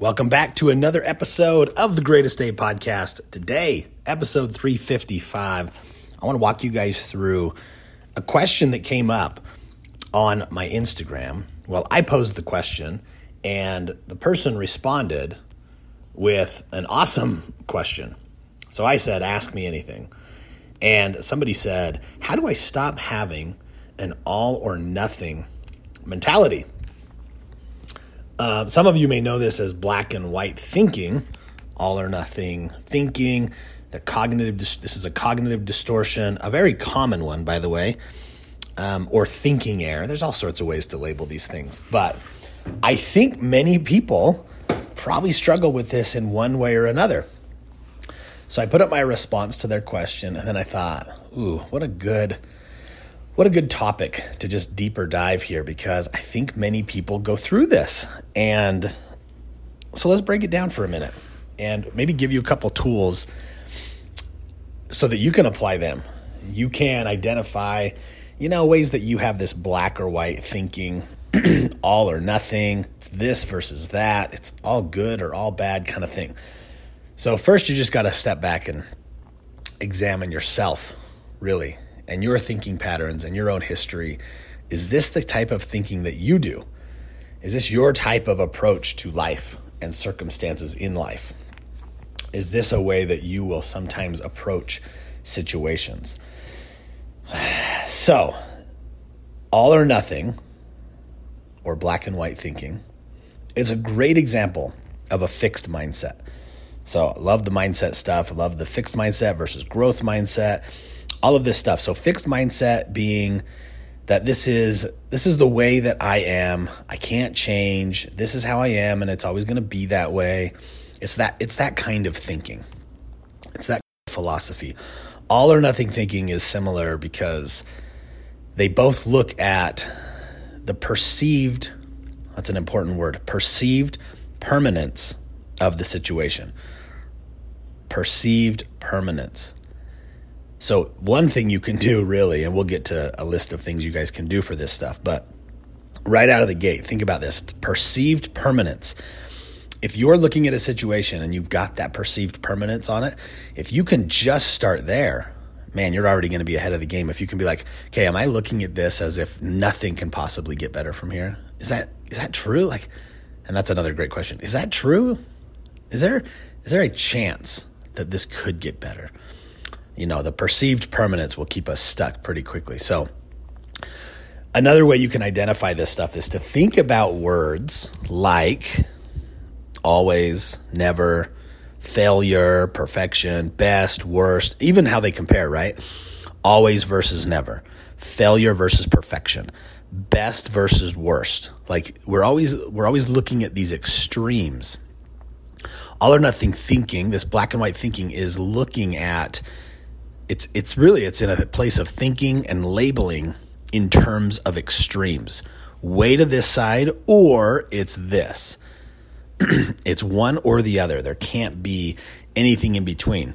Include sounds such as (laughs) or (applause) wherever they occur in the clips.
Welcome back to another episode of the Greatest Day Podcast. Today, episode 355, I want to walk you guys through a question that came up on my Instagram. Well, I posed the question, and the person responded with an awesome question. So I said, Ask me anything. And somebody said, How do I stop having an all or nothing mentality? Uh, some of you may know this as black and white thinking, all or nothing thinking. The cognitive this is a cognitive distortion, a very common one, by the way, um, or thinking error. There's all sorts of ways to label these things, but I think many people probably struggle with this in one way or another. So I put up my response to their question, and then I thought, ooh, what a good what a good topic to just deeper dive here because I think many people go through this. And so let's break it down for a minute and maybe give you a couple tools so that you can apply them. You can identify, you know, ways that you have this black or white thinking, (clears throat) all or nothing, it's this versus that, it's all good or all bad kind of thing. So, first, you just got to step back and examine yourself, really, and your thinking patterns and your own history. Is this the type of thinking that you do? Is this your type of approach to life and circumstances in life? Is this a way that you will sometimes approach situations? (sighs) So, all or nothing, or black and white thinking, is a great example of a fixed mindset. So, love the mindset stuff. love the fixed mindset versus growth mindset. All of this stuff. So, fixed mindset being that this is this is the way that I am. I can't change. This is how I am and it's always going to be that way. It's that it's that kind of thinking. It's that philosophy. All or nothing thinking is similar because they both look at the perceived that's an important word, perceived permanence of the situation perceived permanence. So, one thing you can do really, and we'll get to a list of things you guys can do for this stuff, but right out of the gate, think about this perceived permanence. If you're looking at a situation and you've got that perceived permanence on it, if you can just start there, man, you're already going to be ahead of the game. If you can be like, okay, am I looking at this as if nothing can possibly get better from here? Is that is that true? Like, and that's another great question. Is that true? Is there is there a chance that this could get better. You know, the perceived permanence will keep us stuck pretty quickly. So, another way you can identify this stuff is to think about words like always, never, failure, perfection, best, worst, even how they compare, right? Always versus never, failure versus perfection, best versus worst. Like we're always we're always looking at these extremes all or nothing thinking, this black and white thinking is looking at it's it's really it's in a place of thinking and labeling in terms of extremes. Way to this side or it's this. (clears throat) it's one or the other. There can't be anything in between.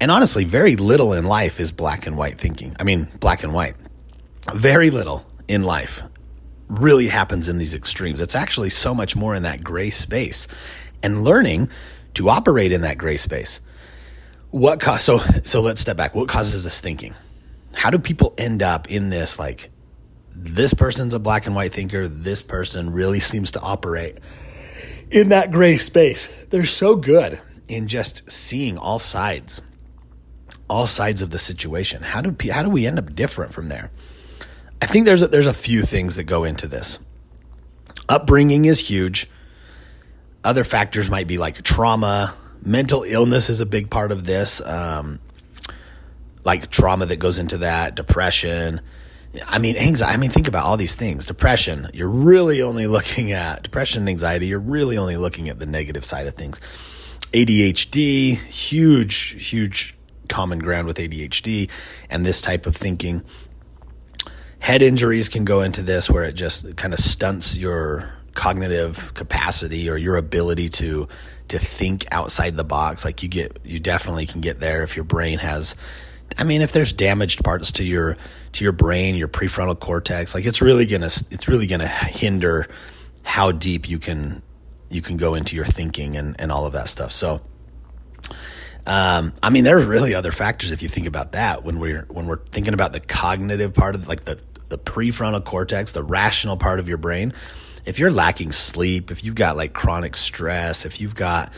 And honestly, very little in life is black and white thinking. I mean, black and white. Very little in life really happens in these extremes. It's actually so much more in that gray space. And learning to operate in that gray space. What cause so so let's step back. What causes this thinking? How do people end up in this like this person's a black and white thinker, this person really seems to operate in that gray space. They're so good in just seeing all sides. All sides of the situation. How do how do we end up different from there? I think there's a, there's a few things that go into this. Upbringing is huge. Other factors might be like trauma, mental illness is a big part of this, um, like trauma that goes into that, depression. I mean, anxiety. I mean, think about all these things. Depression, you're really only looking at depression and anxiety, you're really only looking at the negative side of things. ADHD, huge, huge common ground with ADHD and this type of thinking. Head injuries can go into this where it just kind of stunts your cognitive capacity or your ability to to think outside the box like you get you definitely can get there if your brain has I mean if there's damaged parts to your to your brain your prefrontal cortex like it's really to it's really to hinder how deep you can you can go into your thinking and, and all of that stuff. So, um, I mean, there's really other factors if you think about that when we're when we're thinking about the cognitive part of like the the prefrontal cortex, the rational part of your brain. If you're lacking sleep, if you've got like chronic stress, if you've got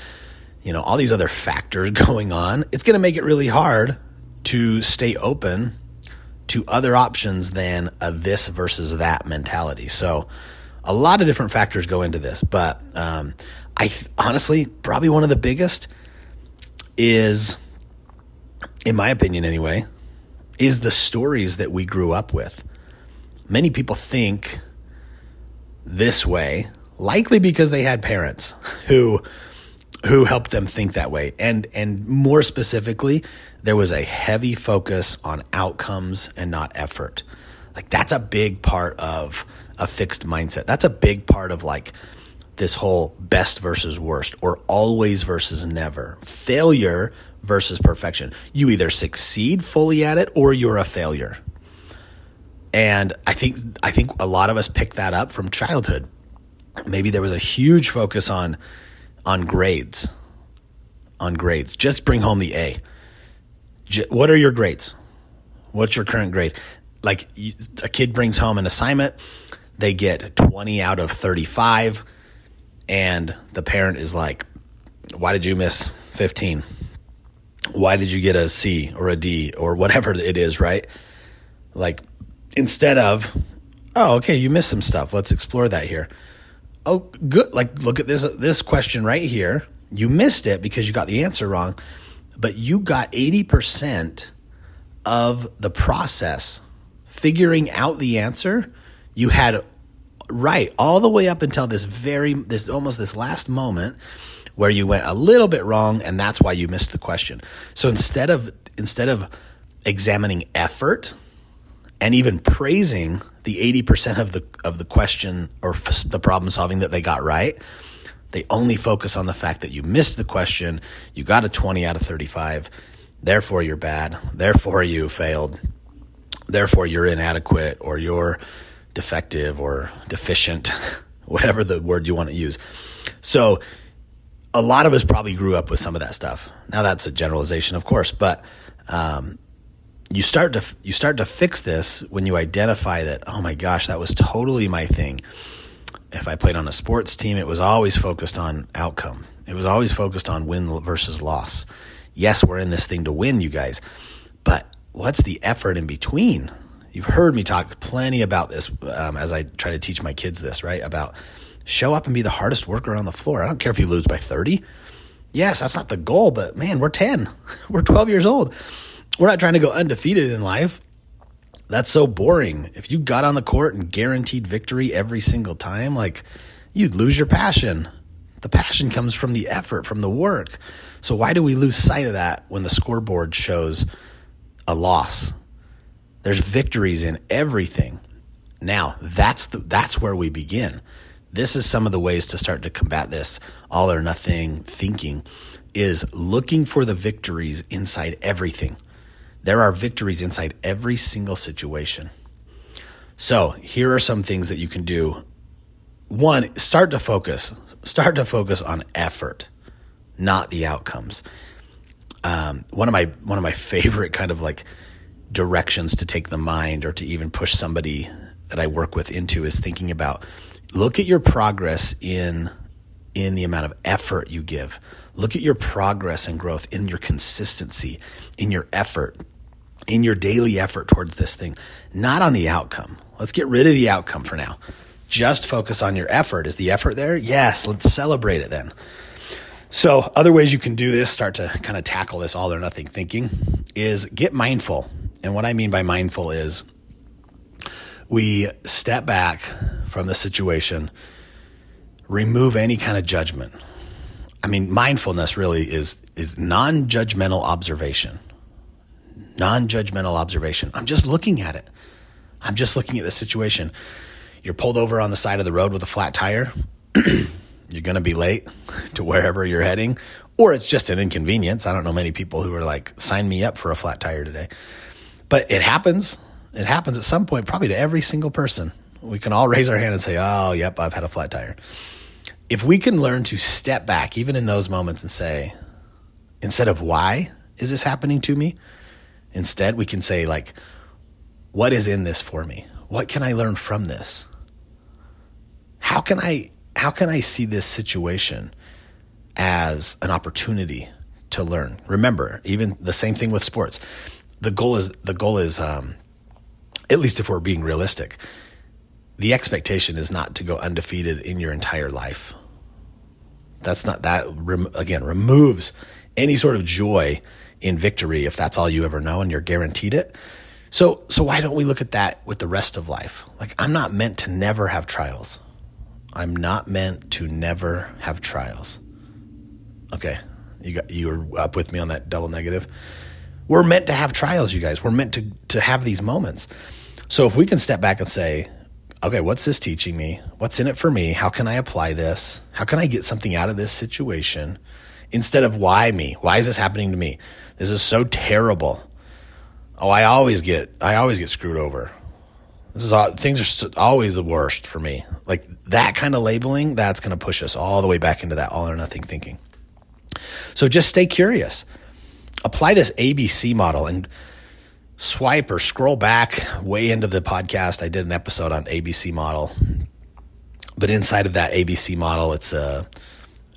you know all these other factors (laughs) going on, it's going to make it really hard to stay open to other options than a this versus that mentality. So, a lot of different factors go into this, but um, I honestly probably one of the biggest is, in my opinion anyway, is the stories that we grew up with. Many people think this way, likely because they had parents who who helped them think that way. And and more specifically, there was a heavy focus on outcomes and not effort. Like that's a big part of a fixed mindset. That's a big part of like this whole best versus worst or always versus never. Failure versus perfection. You either succeed fully at it or you're a failure. And I think I think a lot of us pick that up from childhood. Maybe there was a huge focus on on grades. On grades. Just bring home the A. What are your grades? What's your current grade? Like a kid brings home an assignment, they get 20 out of 35 and the parent is like, "Why did you miss 15? Why did you get a C or a D or whatever it is, right?" Like instead of, "Oh, okay, you missed some stuff. Let's explore that here." Oh, good. Like look at this this question right here. You missed it because you got the answer wrong, but you got 80% of the process figuring out the answer. You had right all the way up until this very this almost this last moment where you went a little bit wrong and that's why you missed the question. So instead of instead of examining effort and even praising the 80% of the of the question or f- the problem solving that they got right, they only focus on the fact that you missed the question, you got a 20 out of 35, therefore you're bad, therefore you failed, therefore you're inadequate or you're defective or deficient, (laughs) whatever the word you want to use. So, a lot of us probably grew up with some of that stuff. Now that's a generalization, of course, but um, you start to you start to fix this when you identify that oh my gosh, that was totally my thing. If I played on a sports team, it was always focused on outcome. It was always focused on win versus loss. Yes, we're in this thing to win, you guys, but what's the effort in between? You've heard me talk plenty about this um, as I try to teach my kids this, right? About show up and be the hardest worker on the floor. I don't care if you lose by 30. Yes, that's not the goal, but man, we're 10. (laughs) We're 12 years old. We're not trying to go undefeated in life. That's so boring. If you got on the court and guaranteed victory every single time, like you'd lose your passion. The passion comes from the effort, from the work. So why do we lose sight of that when the scoreboard shows a loss? There's victories in everything. Now, that's the, that's where we begin. This is some of the ways to start to combat this all or nothing thinking is looking for the victories inside everything. There are victories inside every single situation. So, here are some things that you can do. One, start to focus. Start to focus on effort, not the outcomes. Um, one of my one of my (laughs) favorite kind of like directions to take the mind or to even push somebody that I work with into is thinking about look at your progress in in the amount of effort you give. Look at your progress and growth in your consistency, in your effort, in your daily effort towards this thing, not on the outcome. Let's get rid of the outcome for now. Just focus on your effort. Is the effort there? Yes, let's celebrate it then. So, other ways you can do this, start to kind of tackle this all or nothing thinking, is get mindful. And what I mean by mindful is we step back from the situation, remove any kind of judgment. I mean, mindfulness really is is non-judgmental observation. Non-judgmental observation. I'm just looking at it. I'm just looking at the situation. You're pulled over on the side of the road with a flat tire. (clears throat) you're going to be late to wherever you're heading, or it's just an inconvenience. I don't know many people who are like, sign me up for a flat tire today. But it happens. It happens at some point, probably to every single person. We can all raise our hand and say, "Oh, yep, I've had a flat tire." if we can learn to step back, even in those moments, and say, instead of why is this happening to me, instead we can say, like, what is in this for me? What can I learn from this? How can I how can I see this situation as an opportunity to learn? Remember, even the same thing with sports. The goal is the goal is um, at least if we're being realistic, the expectation is not to go undefeated in your entire life. That's not that again removes any sort of joy in victory if that's all you ever know and you're guaranteed it. So so why don't we look at that with the rest of life? Like I'm not meant to never have trials. I'm not meant to never have trials. Okay. You got you were up with me on that double negative. We're meant to have trials, you guys. We're meant to to have these moments. So if we can step back and say, okay, what's this teaching me? What's in it for me? How can I apply this? How can I get something out of this situation? Instead of why me? Why is this happening to me? This is so terrible. Oh, I always get I always get screwed over. This is all, things are always the worst for me. Like that kind of labeling, that's going to push us all the way back into that all or nothing thinking. So just stay curious. Apply this ABC model and swipe or scroll back way into the podcast. I did an episode on ABC model. But inside of that ABC model, it's a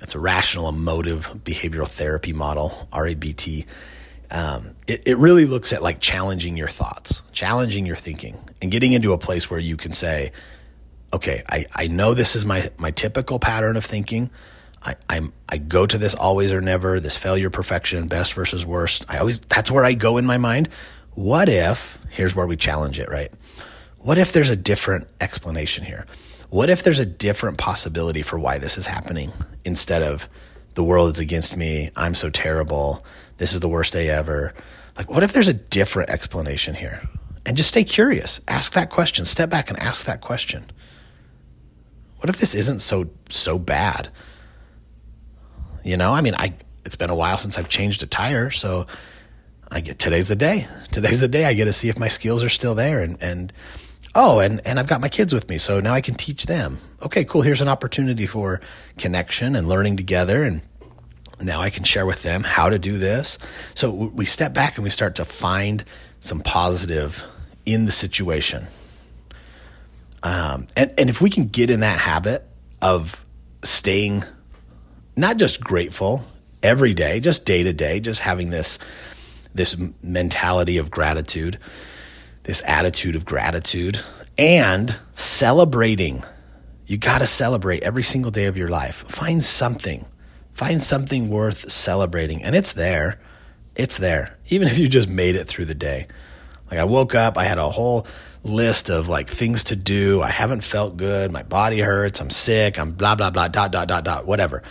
it's a rational emotive behavioral therapy model, RABT. Um, it, it really looks at like challenging your thoughts, challenging your thinking, and getting into a place where you can say, okay, I, I know this is my, my typical pattern of thinking. I, I'm, I go to this always or never, this failure, perfection, best versus worst. I always, that's where I go in my mind. What if, here's where we challenge it, right? What if there's a different explanation here? What if there's a different possibility for why this is happening instead of the world is against me, I'm so terrible, this is the worst day ever? Like, what if there's a different explanation here? And just stay curious. Ask that question. Step back and ask that question. What if this isn't so so bad? You know, I mean, I it's been a while since I've changed a tire, so I get today's the day. Today's the day I get to see if my skills are still there and and oh, and and I've got my kids with me, so now I can teach them. Okay, cool. Here's an opportunity for connection and learning together and now I can share with them how to do this. So we step back and we start to find some positive in the situation. Um, and, and if we can get in that habit of staying not just grateful every day, just day to day, just having this this mentality of gratitude, this attitude of gratitude, and celebrating. You got to celebrate every single day of your life. Find something. Find something worth celebrating. And it's there. It's there. Even if you just made it through the day. Like I woke up, I had a whole list of like things to do. I haven't felt good. My body hurts. I'm sick. I'm blah, blah, blah, dot, dot, dot, dot, whatever.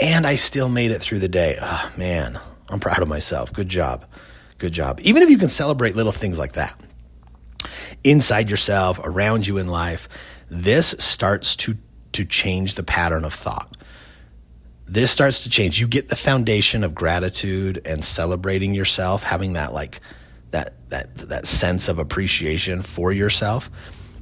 And I still made it through the day. Oh, man, I'm proud of myself. Good job. Good job. Even if you can celebrate little things like that inside yourself, around you in life, this starts to, to change the pattern of thought. This starts to change. You get the foundation of gratitude and celebrating yourself, having that like that that that sense of appreciation for yourself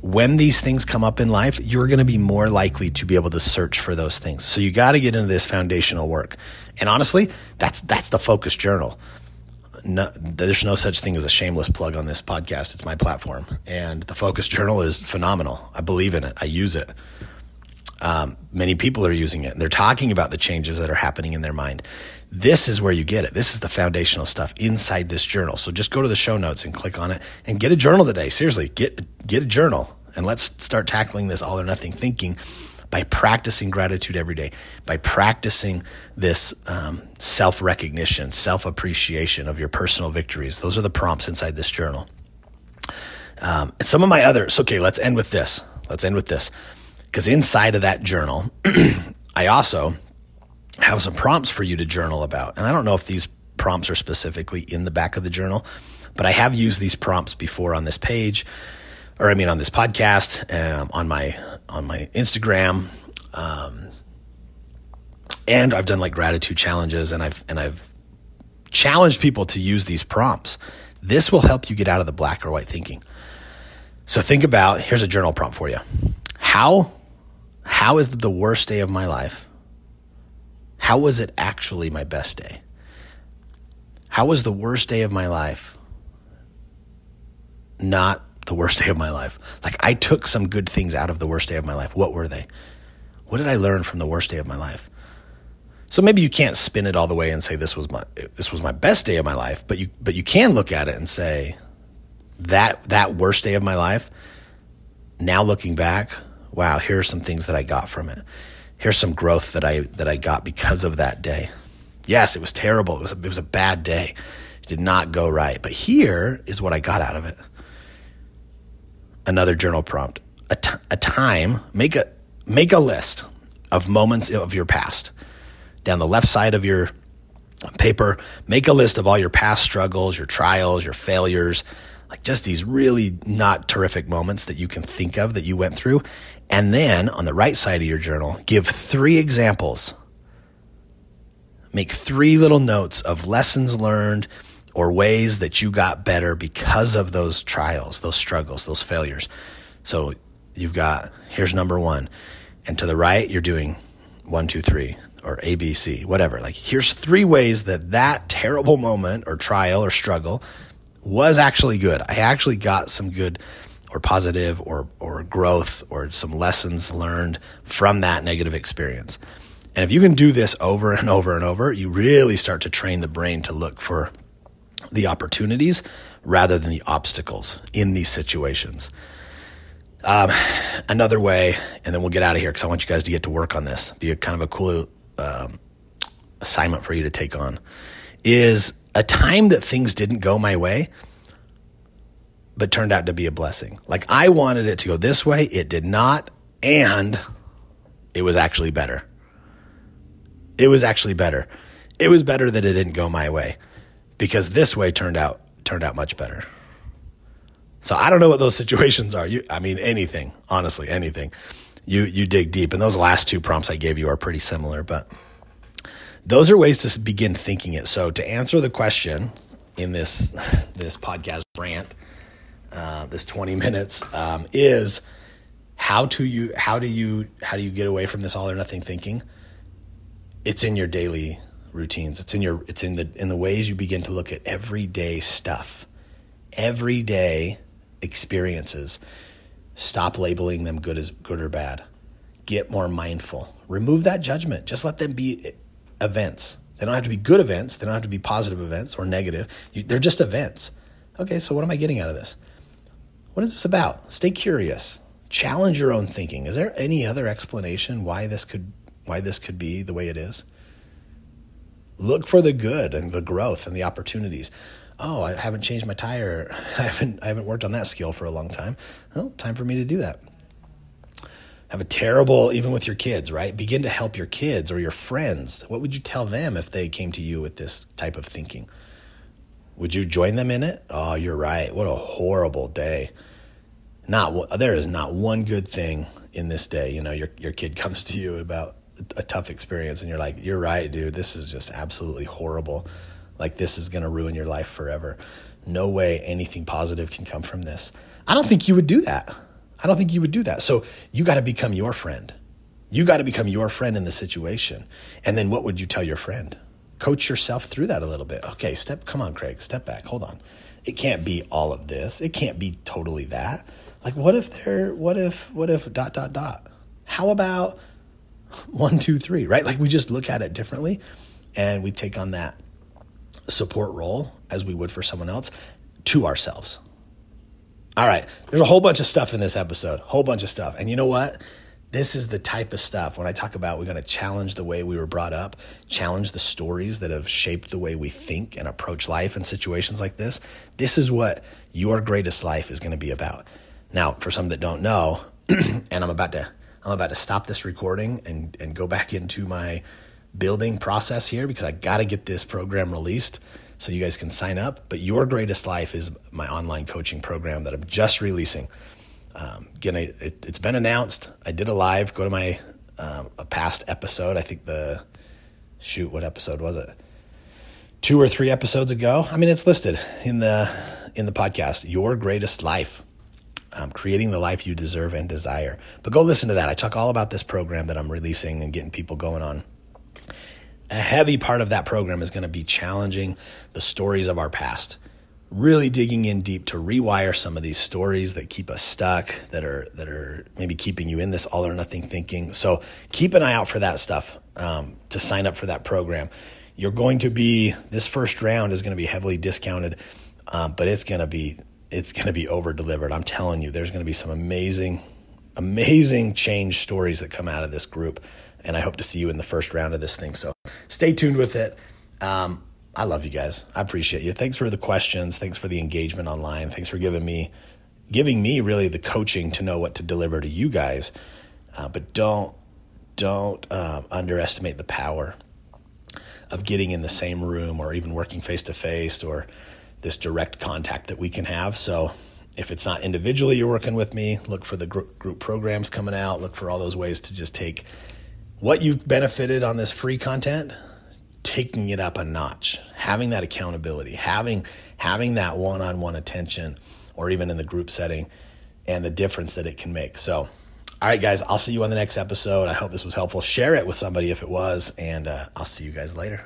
when these things come up in life, you're going to be more likely to be able to search for those things. So you got to get into this foundational work. And honestly, that's that's the focus journal. No, there's no such thing as a shameless plug on this podcast. It's my platform, and the focus journal is phenomenal. I believe in it. I use it. Um, many people are using it. They're talking about the changes that are happening in their mind. This is where you get it. This is the foundational stuff inside this journal. So just go to the show notes and click on it and get a journal today. Seriously, get get a journal and let's start tackling this all or nothing thinking by practicing gratitude every day, by practicing this um, self recognition, self appreciation of your personal victories. Those are the prompts inside this journal. Um, and some of my others, okay, let's end with this. Let's end with this. Because inside of that journal, (clears throat) I also have some prompts for you to journal about. And I don't know if these prompts are specifically in the back of the journal, but I have used these prompts before on this page, or I mean on this podcast, um, on my on my Instagram, um, and I've done like gratitude challenges, and I've and I've challenged people to use these prompts. This will help you get out of the black or white thinking. So think about here's a journal prompt for you. How how is the worst day of my life? How was it actually my best day? How was the worst day of my life not the worst day of my life? Like I took some good things out of the worst day of my life. What were they? What did I learn from the worst day of my life? So maybe you can't spin it all the way and say this was my this was my best day of my life, but you but you can look at it and say that that worst day of my life now looking back, wow, here are some things that I got from it. Here's some growth that I that I got because of that day. Yes, it was terrible. It was a, it was a bad day. It did not go right. But here is what I got out of it. Another journal prompt. A, t- a time, make a make a list of moments of your past. Down the left side of your paper, make a list of all your past struggles, your trials, your failures, like just these really not terrific moments that you can think of that you went through. And then on the right side of your journal, give three examples. Make three little notes of lessons learned or ways that you got better because of those trials, those struggles, those failures. So you've got, here's number one. And to the right, you're doing one, two, three, or ABC, whatever. Like, here's three ways that that terrible moment or trial or struggle was actually good. I actually got some good or positive or, or growth or some lessons learned from that negative experience. And if you can do this over and over and over, you really start to train the brain to look for the opportunities rather than the obstacles in these situations. Um, another way, and then we'll get out of here because I want you guys to get to work on this. Be a kind of a cool um, assignment for you to take on. Is a time that things didn't go my way, but turned out to be a blessing. Like I wanted it to go this way, it did not, and it was actually better. It was actually better. It was better that it didn't go my way because this way turned out turned out much better. So I don't know what those (laughs) situations are. You, I mean, anything, honestly, anything. You you dig deep, and those last two prompts I gave you are pretty similar, but those are ways to begin thinking it. So to answer the question in this (laughs) this podcast rant, uh, this twenty minutes um, is how to you how do you how do you get away from this all or nothing thinking? It's in your daily routines. It's in your it's in the in the ways you begin to look at everyday stuff, everyday experiences. Stop labeling them good as good or bad. Get more mindful. Remove that judgment. Just let them be events. They don't have to be good events. They don't have to be positive events or negative. You, they're just events. Okay, so what am I getting out of this? What is this about? Stay curious. Challenge your own thinking. Is there any other explanation why this could why this could be the way it is? Look for the good and the growth and the opportunities. Oh, I haven't changed my tire. (laughs) I haven't I haven't worked on that skill for a long time. Well, time for me to do that have a terrible, even with your kids, right? Begin to help your kids or your friends. What would you tell them if they came to you with this type of thinking? Would you join them in it? Oh, you're right. What a horrible day. Not there is not one good thing in this day. You know, your your kid (laughs) comes to you about a tough experience, and you're like, "You're right, dude. This is just absolutely horrible. Like this is going to ruin your life forever. No way anything positive can come from this." I don't think you would do that. I don't think you would do that. So you got to become your friend. You got to become your friend in the situation. And then what would you tell your friend? Coach yourself through that a little bit. Okay, step, come on, Craig, step back. Hold on. It can't be all of this. It can't be totally that. Like, what if there, what if, what if dot, dot, dot? How about one, two, three, right? Like, we just look at it differently and we take on that support role as we would for someone else to ourselves. All right, there's a whole bunch of stuff in this episode, whole bunch of stuff. And you know what? This is the type of stuff when I talk about we're going to challenge the way we were brought up, challenge the stories that have shaped the way we think and approach life in situations like this. This is what your greatest life is going to be about. Now, for some that don't know, (clears throat) and I'm about to I'm about to stop this recording and and go back into my building process here because I got to get this program released so you guys can sign up. But Your Greatest Life is my online coaching program that I'm just releasing. Um, again, it, has been announced. I did a live. Go to my um, a past episode. I think the shoot, what episode was it? Two or three episodes ago. I mean, it's listed in the in the podcast. Your Greatest Life. Um, creating the life you deserve and desire. But go listen to that. I talk all about this program that I'm releasing and getting people going on. A heavy part of that program is going to be challenging the stories of our past really digging in deep to rewire some of these stories that keep us stuck that are that are maybe keeping you in this all or nothing thinking so keep an eye out for that stuff um, to sign up for that program you're going to be this first round is going to be heavily discounted um, but it's going to be it's going to be over delivered i'm telling you there's going to be some amazing amazing change stories that come out of this group and i hope to see you in the first round of this thing so stay tuned with it um, I love you guys. I appreciate you. Thanks for the questions. Thanks for the engagement online. Thanks for giving me giving me really the coaching to know what to deliver to you guys. Uh, but don't don't um, underestimate the power of getting in the same room or even working face to face or this direct contact that we can have. So if it's not individually you're working with me, look for the group programs coming out. Look for all those ways to just take what you've benefited on this free content taking it up a notch, having that accountability, having having that one-on-one attention or even in the group setting and the difference that it can make. So, all right guys, I'll see you on the next episode. I hope this was helpful. Share it with somebody if it was and uh, I'll see you guys later.